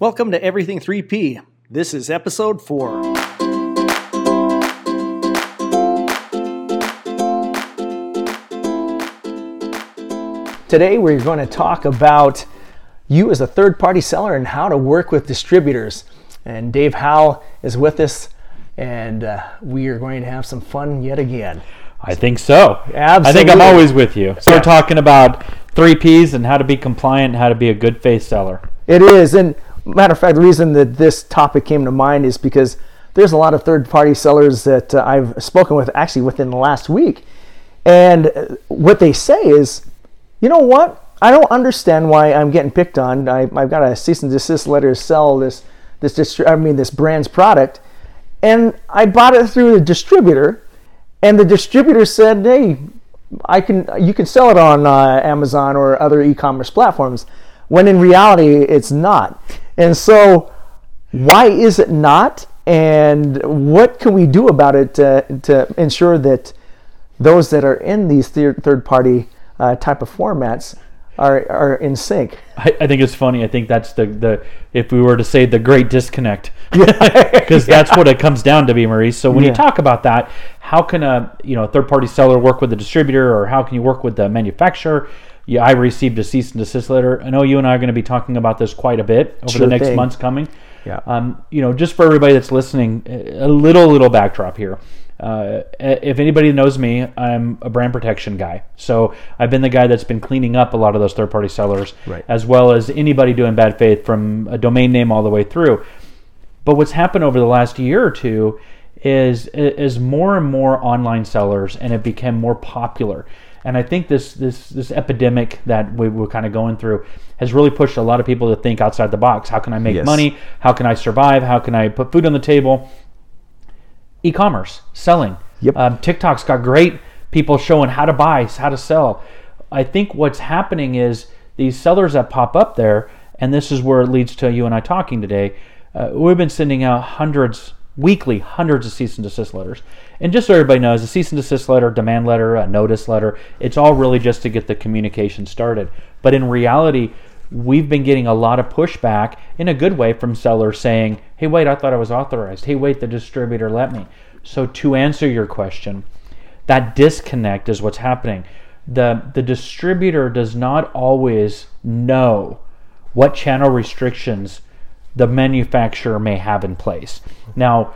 Welcome to Everything 3P. This is episode 4. Today we're going to talk about you as a third party seller and how to work with distributors. And Dave Howell is with us, and uh, we are going to have some fun yet again. I think so. Absolutely. I think I'm always with you. So Yeah. we're talking about three P's and how to be compliant, and how to be a good faith seller. It is, and matter of fact, the reason that this topic came to mind is because there's a lot of third-party sellers that uh, I've spoken with actually within the last week, and uh, what they say is, you know what? I don't understand why I'm getting picked on. I, I've got a cease and desist letter to sell this this distri- I mean this brand's product, and I bought it through the distributor, and the distributor said, "Hey, I can you can sell it on uh, Amazon or other e-commerce platforms," when in reality it's not. And so, why is it not? And what can we do about it to, to ensure that those that are in these third party uh, type of formats are are in sync? I, I think it's funny. I think that's the, the if we were to say the great disconnect, because that's what it comes down to be, Maurice. So when Yeah. you talk about that, how can a you know third party seller work with the distributor, or how can you work with the manufacturer? Yeah, I received a cease and desist letter. I know you and I are going to be talking about this quite a bit over Sure the next thing. months coming. Yeah. Um, you know, just for everybody that's listening, a little little backdrop here. Uh, if anybody knows me, I'm a brand protection guy. So I've been the guy that's been cleaning up a lot of those third party sellers, Right. as well as anybody doing bad faith from a domain name all the way through. But what's happened over the last year or two is is more and more online sellers, and it became more popular. And I think this this this epidemic that we we're kind of going through has really pushed a lot of people to think outside the box. How can I make Yes. money? How can I survive? How can I put food on the table? E-commerce, selling. Yep. Um, TikTok's got great people showing how to buy, how to sell. I think what's happening is these sellers that pop up there, and this is where it leads to you and I talking today. Uh, we've been sending out hundreds, weekly, hundreds of cease and desist letters. And just so everybody knows, a cease and desist letter, demand letter, a notice letter, it's all really just to get the communication started. But in reality, we've been getting a lot of pushback in a good way from sellers saying, hey, wait, I thought I was authorized. Hey, wait, the distributor let me. So, to answer your question, that disconnect is what's happening. The, the distributor does not always know what channel restrictions the manufacturer may have in place. Now,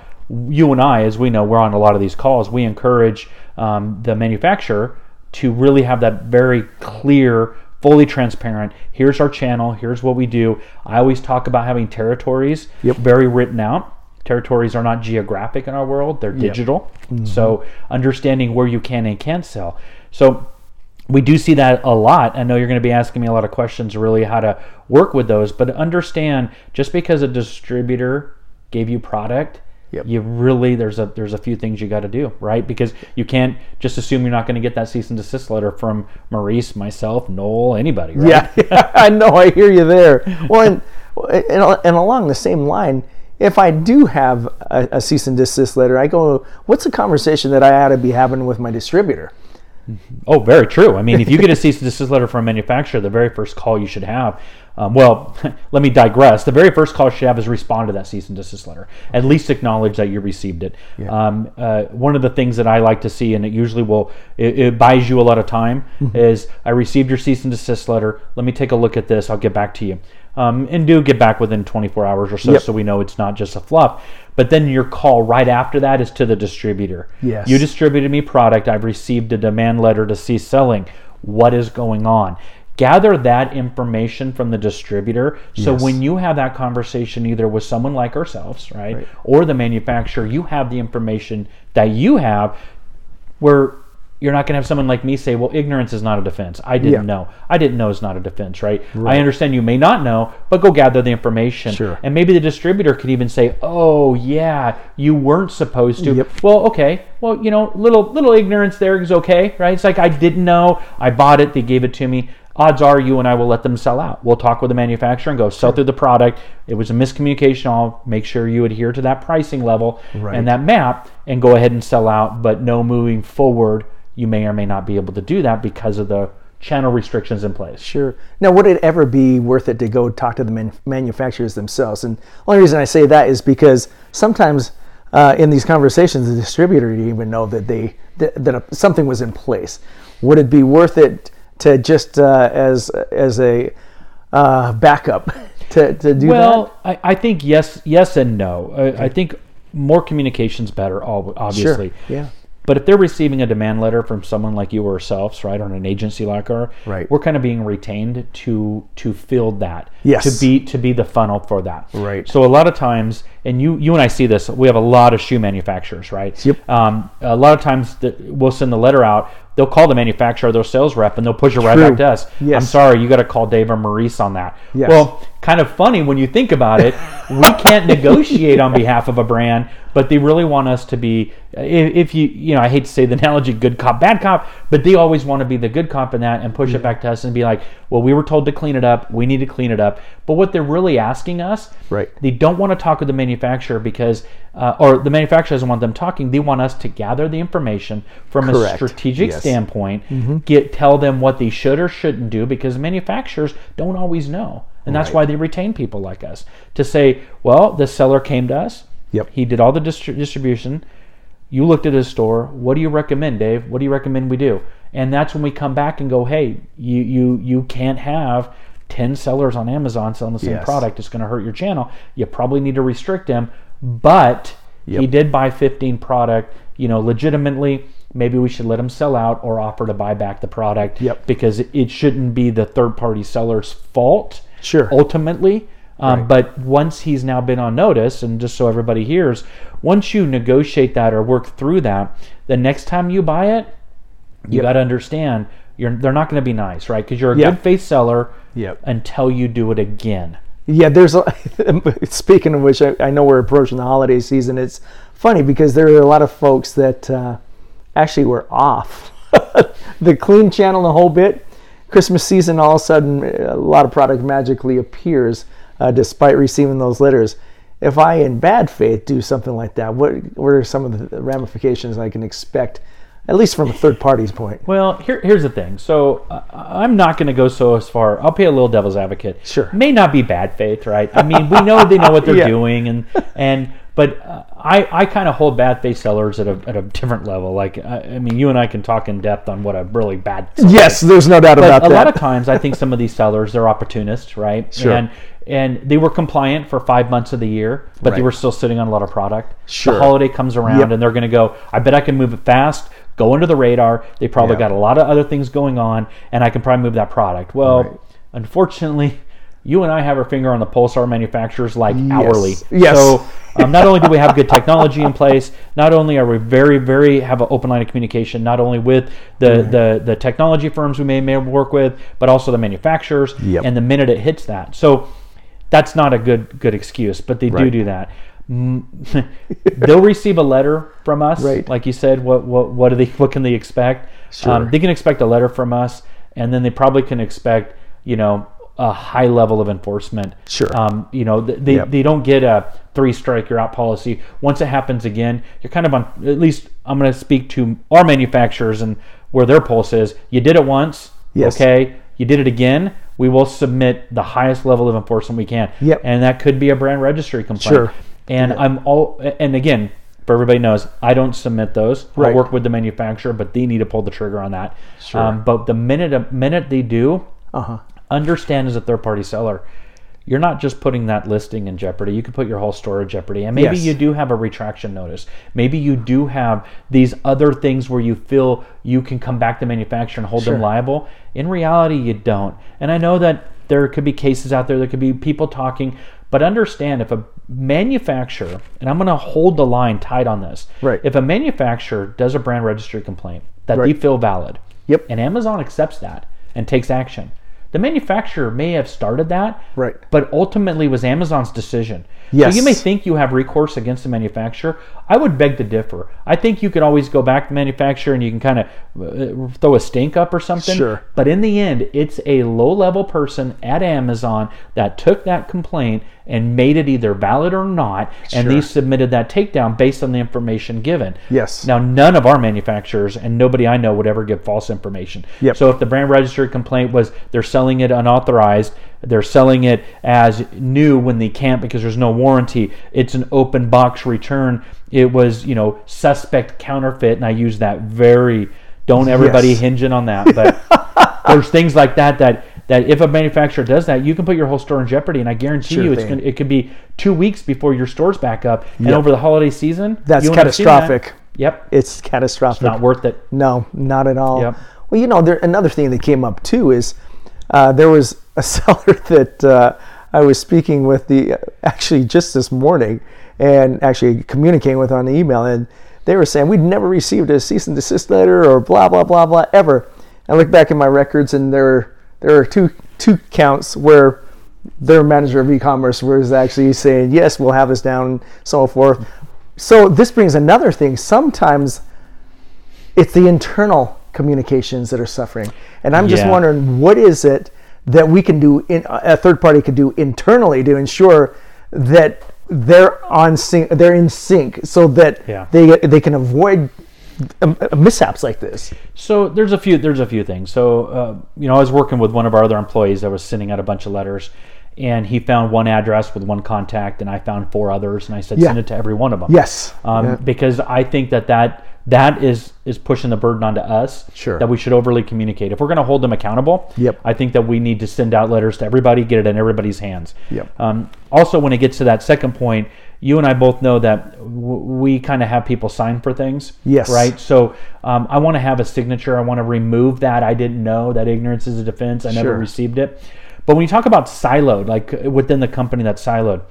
you and I, as we know, we're on a lot of these calls, we encourage um, the manufacturer to really have that very clear, fully transparent. Here's our channel. Here's what we do. I always talk about having territories Yep. very written out. Territories are not geographic in our world; they're digital. So understanding where you can and can't sell. So we do see that a lot. I know you're going to be asking me a lot of questions, really, how to work with those. But understand, just because a distributor gave you product, Yep. you really there's a there's a few things you got to do, right? Because you can't just assume you're not going to get that cease and desist letter from Maurice, myself, Noel, anybody, right? Yeah, I know. I hear you there. Well, and, and, and along the same line, if I do have a, a cease and desist letter, I go, what's the conversation that I ought to be having with my distributor? Mm-hmm. Oh, very true. I mean, if you get a cease and desist letter from a manufacturer, the very first call you should have, um, well, let me digress. The very first call you should have is respond to that cease and desist letter. At least acknowledge that you received it. Um, uh, one of the things that I like to see, and it usually will, it, it buys you a lot of time, is I received your cease and desist letter. Let me take a look at this. I'll get back to you. Um, and do get back within 24 hours or so, Yep. so we know it's not just a fluff. But then your call right after that is to the distributor. Yes. You distributed me product. I've received a demand letter to cease selling. What is going on? Gather that information from the distributor. So Yes. when you have that conversation, either with someone like ourselves, right, Right. or the manufacturer, you have the information that you have where you're not going to have someone like me say, well, ignorance is not a defense. I didn't Yeah. know. I didn't know is not a defense, right? I understand you may not know, but go gather the information. Sure. And maybe the distributor could even say, oh, yeah, you weren't supposed to. Yep. Well, okay. Well, you know, little little ignorance there is okay, right? It's like I didn't know. I bought it. They gave it to me. Odds are you and I will let them sell out. We'll talk with the manufacturer and go sell through the product. It was a miscommunication. I'll make sure you adhere to that pricing level Right. and that MAP and go ahead and sell out. But no moving forward, you may or may not be able to do that because of the channel restrictions in place. Sure. Now, would it ever be worth it to go talk to the man- manufacturers themselves? And the only reason I say that is because sometimes uh, in these conversations, the distributor didn't even know that they that, that a, something was in place. Would it be worth it to just uh, as as a uh, backup to, to do Well, that? I, I think yes, yes and no. I, I think more communication's better, ob- obviously. Yeah. But if they're receiving a demand letter from someone like you or ourselves, right, or an agency like our, Right. we're kind of being retained to to fill that, Yes. to be to be the funnel for that, Right. So a lot of times, and you you and I see this, we have a lot of shoe manufacturers, right? Yep. Um, a lot of times, the, we'll send the letter out. They'll call the manufacturer, their sales rep, and they'll push it right True. back to us. Yes. I'm sorry, you got to call Dave or Maurice on that. Yes. Well, kind of funny when you think about it. we can't negotiate on behalf of a brand, but they really want us to be. If, if you, you know, I hate to say the analogy, good cop, bad cop, but they always want to be the good cop in that and push it back to us and be like, well, we were told to clean it up. We need to clean it up. But what they're really asking us, Right. They don't want to talk with the manufacturer because, uh, or the manufacturer doesn't want them talking. They want us to gather the information from a strategic Yes. standpoint, get tell them what they should or shouldn't do because manufacturers don't always know. And that's Right. why they retain people like us to say, well, the seller came to us. Yep. He did all the distri- distribution. You looked at his store. What do you recommend, Dave? What do you recommend we do? And that's when we come back and go, hey, you you you can't have 10 sellers on Amazon selling the same Yes. product. It's going to hurt your channel. You probably need to restrict him. But he did buy 15 product, you know, legitimately. Maybe we should let him sell out or offer to buy back the product Yep. because it shouldn't be the third party seller's fault Sure. ultimately. Um, Right. But once he's now been on notice, and just so everybody hears, once you negotiate that or work through that, the next time you buy it, you Yep. got to understand you're they're not going to be nice, right? Because you're a Yeah. good faith seller Yep. until you do it again. Yeah, there's. A, speaking of which, I, I know we're approaching the holiday season. It's funny because there are a lot of folks that uh, actually were off the clean channel the whole bit. Christmas season, all of a sudden, a lot of product magically appears uh, despite receiving those letters. If I, in bad faith, do something like that, what what are some of the ramifications I can expect, at least from a third party's point? Well, here, here's the thing. So uh, I'm not going to go so as far. I'll play a little devil's advocate. Sure. May not be bad faith, right? I mean, we know they know what they're Yeah. doing, and and but uh, I I kind of hold bad faith sellers at a at a different level. Like I, I mean, you and I can talk in depth on what a really bad. Yes, there's no doubt but about a that. A lot of times I think some of these sellers they're opportunists, right? Sure. And and they were compliant for five months of the year, but they were still sitting on a lot of product. Sure. The holiday comes around Yep. and they're going to go. I bet I can move it fast. Go under the radar. They probably Yeah. got a lot of other things going on, and I can probably move that product. Well, Right. unfortunately. You and I have our finger on the pulse our manufacturers like hourly. Yes. So um, not only do we have good technology in place, not only are we very, very have an open line of communication, not only with the, the, the technology firms we may, may work with, but also the manufacturers. Yep. And the minute it hits that, so that's not a good good excuse, but they do Right. do that. Mm, They'll receive a letter from us, Right. like you said. What what what do they what can they expect? Sure. Um, they can expect a letter from us, and then they probably can expect you know a high level of enforcement. Sure. Um, you know they Yep. they don't get a three strike you're out policy. Once it happens again, you're kind of on. At least I'm going to speak to our manufacturers and where their pulse is. You did it once, Yes. okay. You did it again. We will submit the highest level of enforcement we can. Yep. And that could be a brand registry complaint. Sure. And I'm all. And again, for everybody knows, I don't submit those. Right. I work with the manufacturer, but they need to pull the trigger on that. Sure. Um, but the minute a minute they do, Uh huh. Understand as a third party seller, you're not just putting that listing in jeopardy. You could put your whole store in jeopardy. And maybe Yes. you do have a retraction notice. Maybe you do have these other things where you feel you can come back to manufacturer and hold Sure. them liable. In reality, you don't. And I know that there could be cases out there, there could be people talking, but understand if a manufacturer, and I'm going to hold the line tight on this. Right. If a manufacturer does a brand registry complaint that they feel valid, Yep. and Amazon accepts that and takes action, the manufacturer may have started that, Right. But ultimately, was Amazon's decision. Yes. So you may think you have recourse against the manufacturer. I would beg to differ. I think you could always go back to the manufacturer and you can kind of uh, throw a stink up or something. Sure. But in the end, it's a low-level person at Amazon that took that complaint and made it either valid or not, and Sure. they submitted that takedown based on the information given. Yes. Now, none of our manufacturers and nobody I know would ever give false information. Yep. So if the brand registry complaint was they're selling it unauthorized, they're selling it as new when they can't because there's no warranty, it's an open box return, it was, you know, suspect counterfeit, and I use that very, don't everybody Yes. hinge in on that, but there's things like that that that if a manufacturer does that, you can put your whole store in jeopardy, and I guarantee Sure you, it's to it could be two weeks before your store's back up, and over the holiday season, That's you won't have seen that. catastrophic. Yep, It's catastrophic. not worth it. No, not at all. Yep. Well, you know, there, another thing that came up too is uh, there was a seller that uh, I was speaking with the actually just this morning and actually communicating with on the email, and they were saying we'd never received a cease and desist letter or blah blah blah blah ever. I look back in my records, and there there are two two counts where their manager of e-commerce was actually saying yes, we'll have this down, and so forth. So this brings another thing. Sometimes it's the internal communications that are suffering. And I'm just Yeah. wondering what is it that we can do in a third party could do internally to ensure that they're on sync they're in sync so that Yeah. they they can avoid um, uh, mishaps like this. So there's a few there's a few things. So uh, you know, I was working with one of our other employees that was sending out a bunch of letters, and he found one address with one contact, and I found four others, and I said Yeah. send it to every one of them. Yes. um, because I think that that that is is pushing the burden onto us. Sure. That we should overly communicate. If we're going to hold them accountable, Yep. I think that we need to send out letters to everybody, get it in everybody's hands. Yep. Um, also, when it gets to that second point, you and I both know that w- we kind of have people sign for things. Yes. Right. So um, I want to have a signature. I want to remove that. I didn't know that ignorance is a defense. I never Sure. received it. But when you talk about siloed, like within the company that's siloed,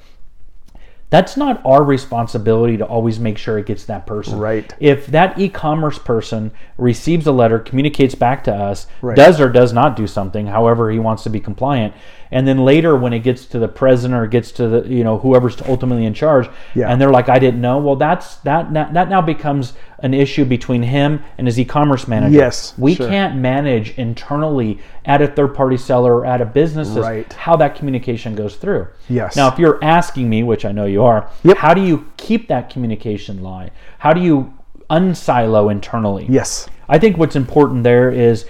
that's not our responsibility to always make sure it gets that person. Right. If that e-commerce person receives a letter, communicates back to us, Right. does or does not do something, however he wants to be compliant, and then later when it gets to the president or gets to the you know whoever's ultimately in charge, Yeah. and they're like, I didn't know. Well, that's that that that now becomes an issue between him and his e-commerce manager. Yes, we sure. can't manage internally at a third-party seller or at a business Right. how that communication goes through. Yes. Now, if you're asking me, which I know you are, Yep. how do you keep that communication line? How do you unsilo internally? Yes. I think what's important there is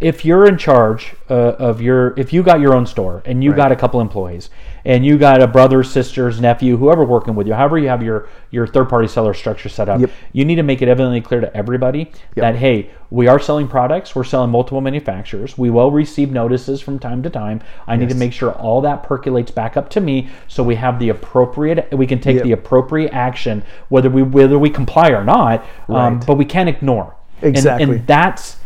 if you're in charge uh, of your, if you got your own store and you Right. got a couple employees and you got a brother, sisters, nephew, whoever working with you, however you have your your third party seller structure set up, Yep. you need to make it evidently clear to everybody that hey, we are selling products, we're selling multiple manufacturers, we will receive notices from time to time. I need to make sure all that percolates back up to me so we have the appropriate, we can take Yep. the appropriate action whether we whether we comply or not, um, Right. but we can't ignore. And- Exactly. and that's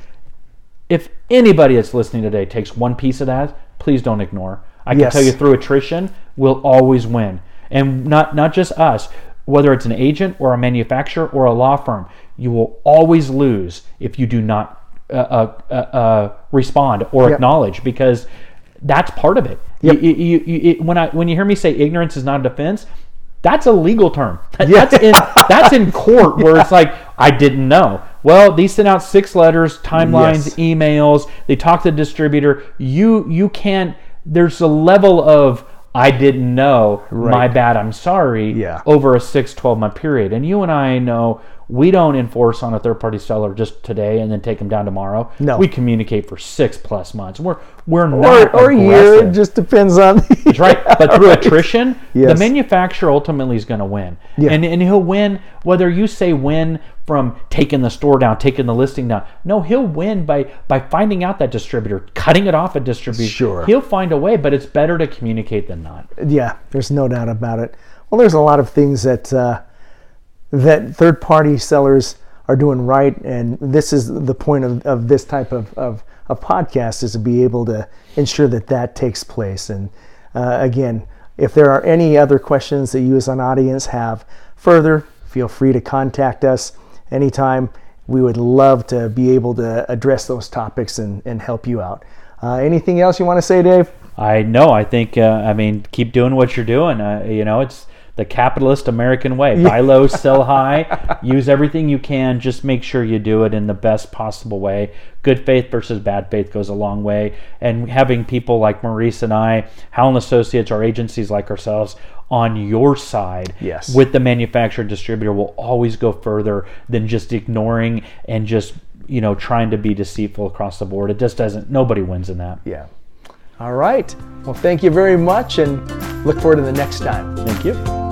if anybody that's listening today takes one piece of that, please don't ignore. I can Yes. tell you through attrition, we'll always win. And not not just us, whether it's an agent or a manufacturer or a law firm, you will always lose if you do not uh, uh, uh, uh, respond or Yep. acknowledge because that's part of it. Yep. You- you- you- it- when I when you hear me say ignorance is not a defense, that's a legal term. That- Yeah. That's in that's in court where it's like I didn't know. Well, these sent out six letters, timelines, Yes. emails. They talk to the distributor. You you can't. There's a level of I didn't know. My bad. I'm sorry. Yeah. Over a six, 12 month period, and you and I know we don't enforce on a third party seller just today and then take them down tomorrow. No. we communicate for six plus months. We're we're Or, not or a year, it just depends on. That's right. But through attrition, the manufacturer ultimately is going to win. Yeah. And, and he'll win whether you say win from taking the store down, taking the listing down. No, he'll win by by finding out that distributor, cutting it off a distributor. Sure. He'll find a way, but it's better to communicate than not. Yeah, there's no doubt about it. Well, there's a lot of things that uh, that third-party sellers are doing right, and this is the point of, of this type of, of, of podcast is to be able to ensure that that takes place. And uh, again, if there are any other questions that you as an audience have further, feel free to contact us anytime. We would love to be able to address those topics and, and help you out. Uh, anything else you want to say, Dave? I know. I think. Uh, I mean, keep doing what you're doing. Uh, you know, it's the capitalist American way. Buy low, sell high. Use everything you can. Just make sure you do it in the best possible way. Good faith versus bad faith goes a long way. And having people like Maurice and I, Howland Associates, or agencies like ourselves, on your side Yes. with the manufacturer distributor will always go further than just ignoring and just you know trying to be deceitful across the board. It just doesn't. Nobody wins in that. Yeah. All right. Well, thank you very much and look forward to the next time. Thank you.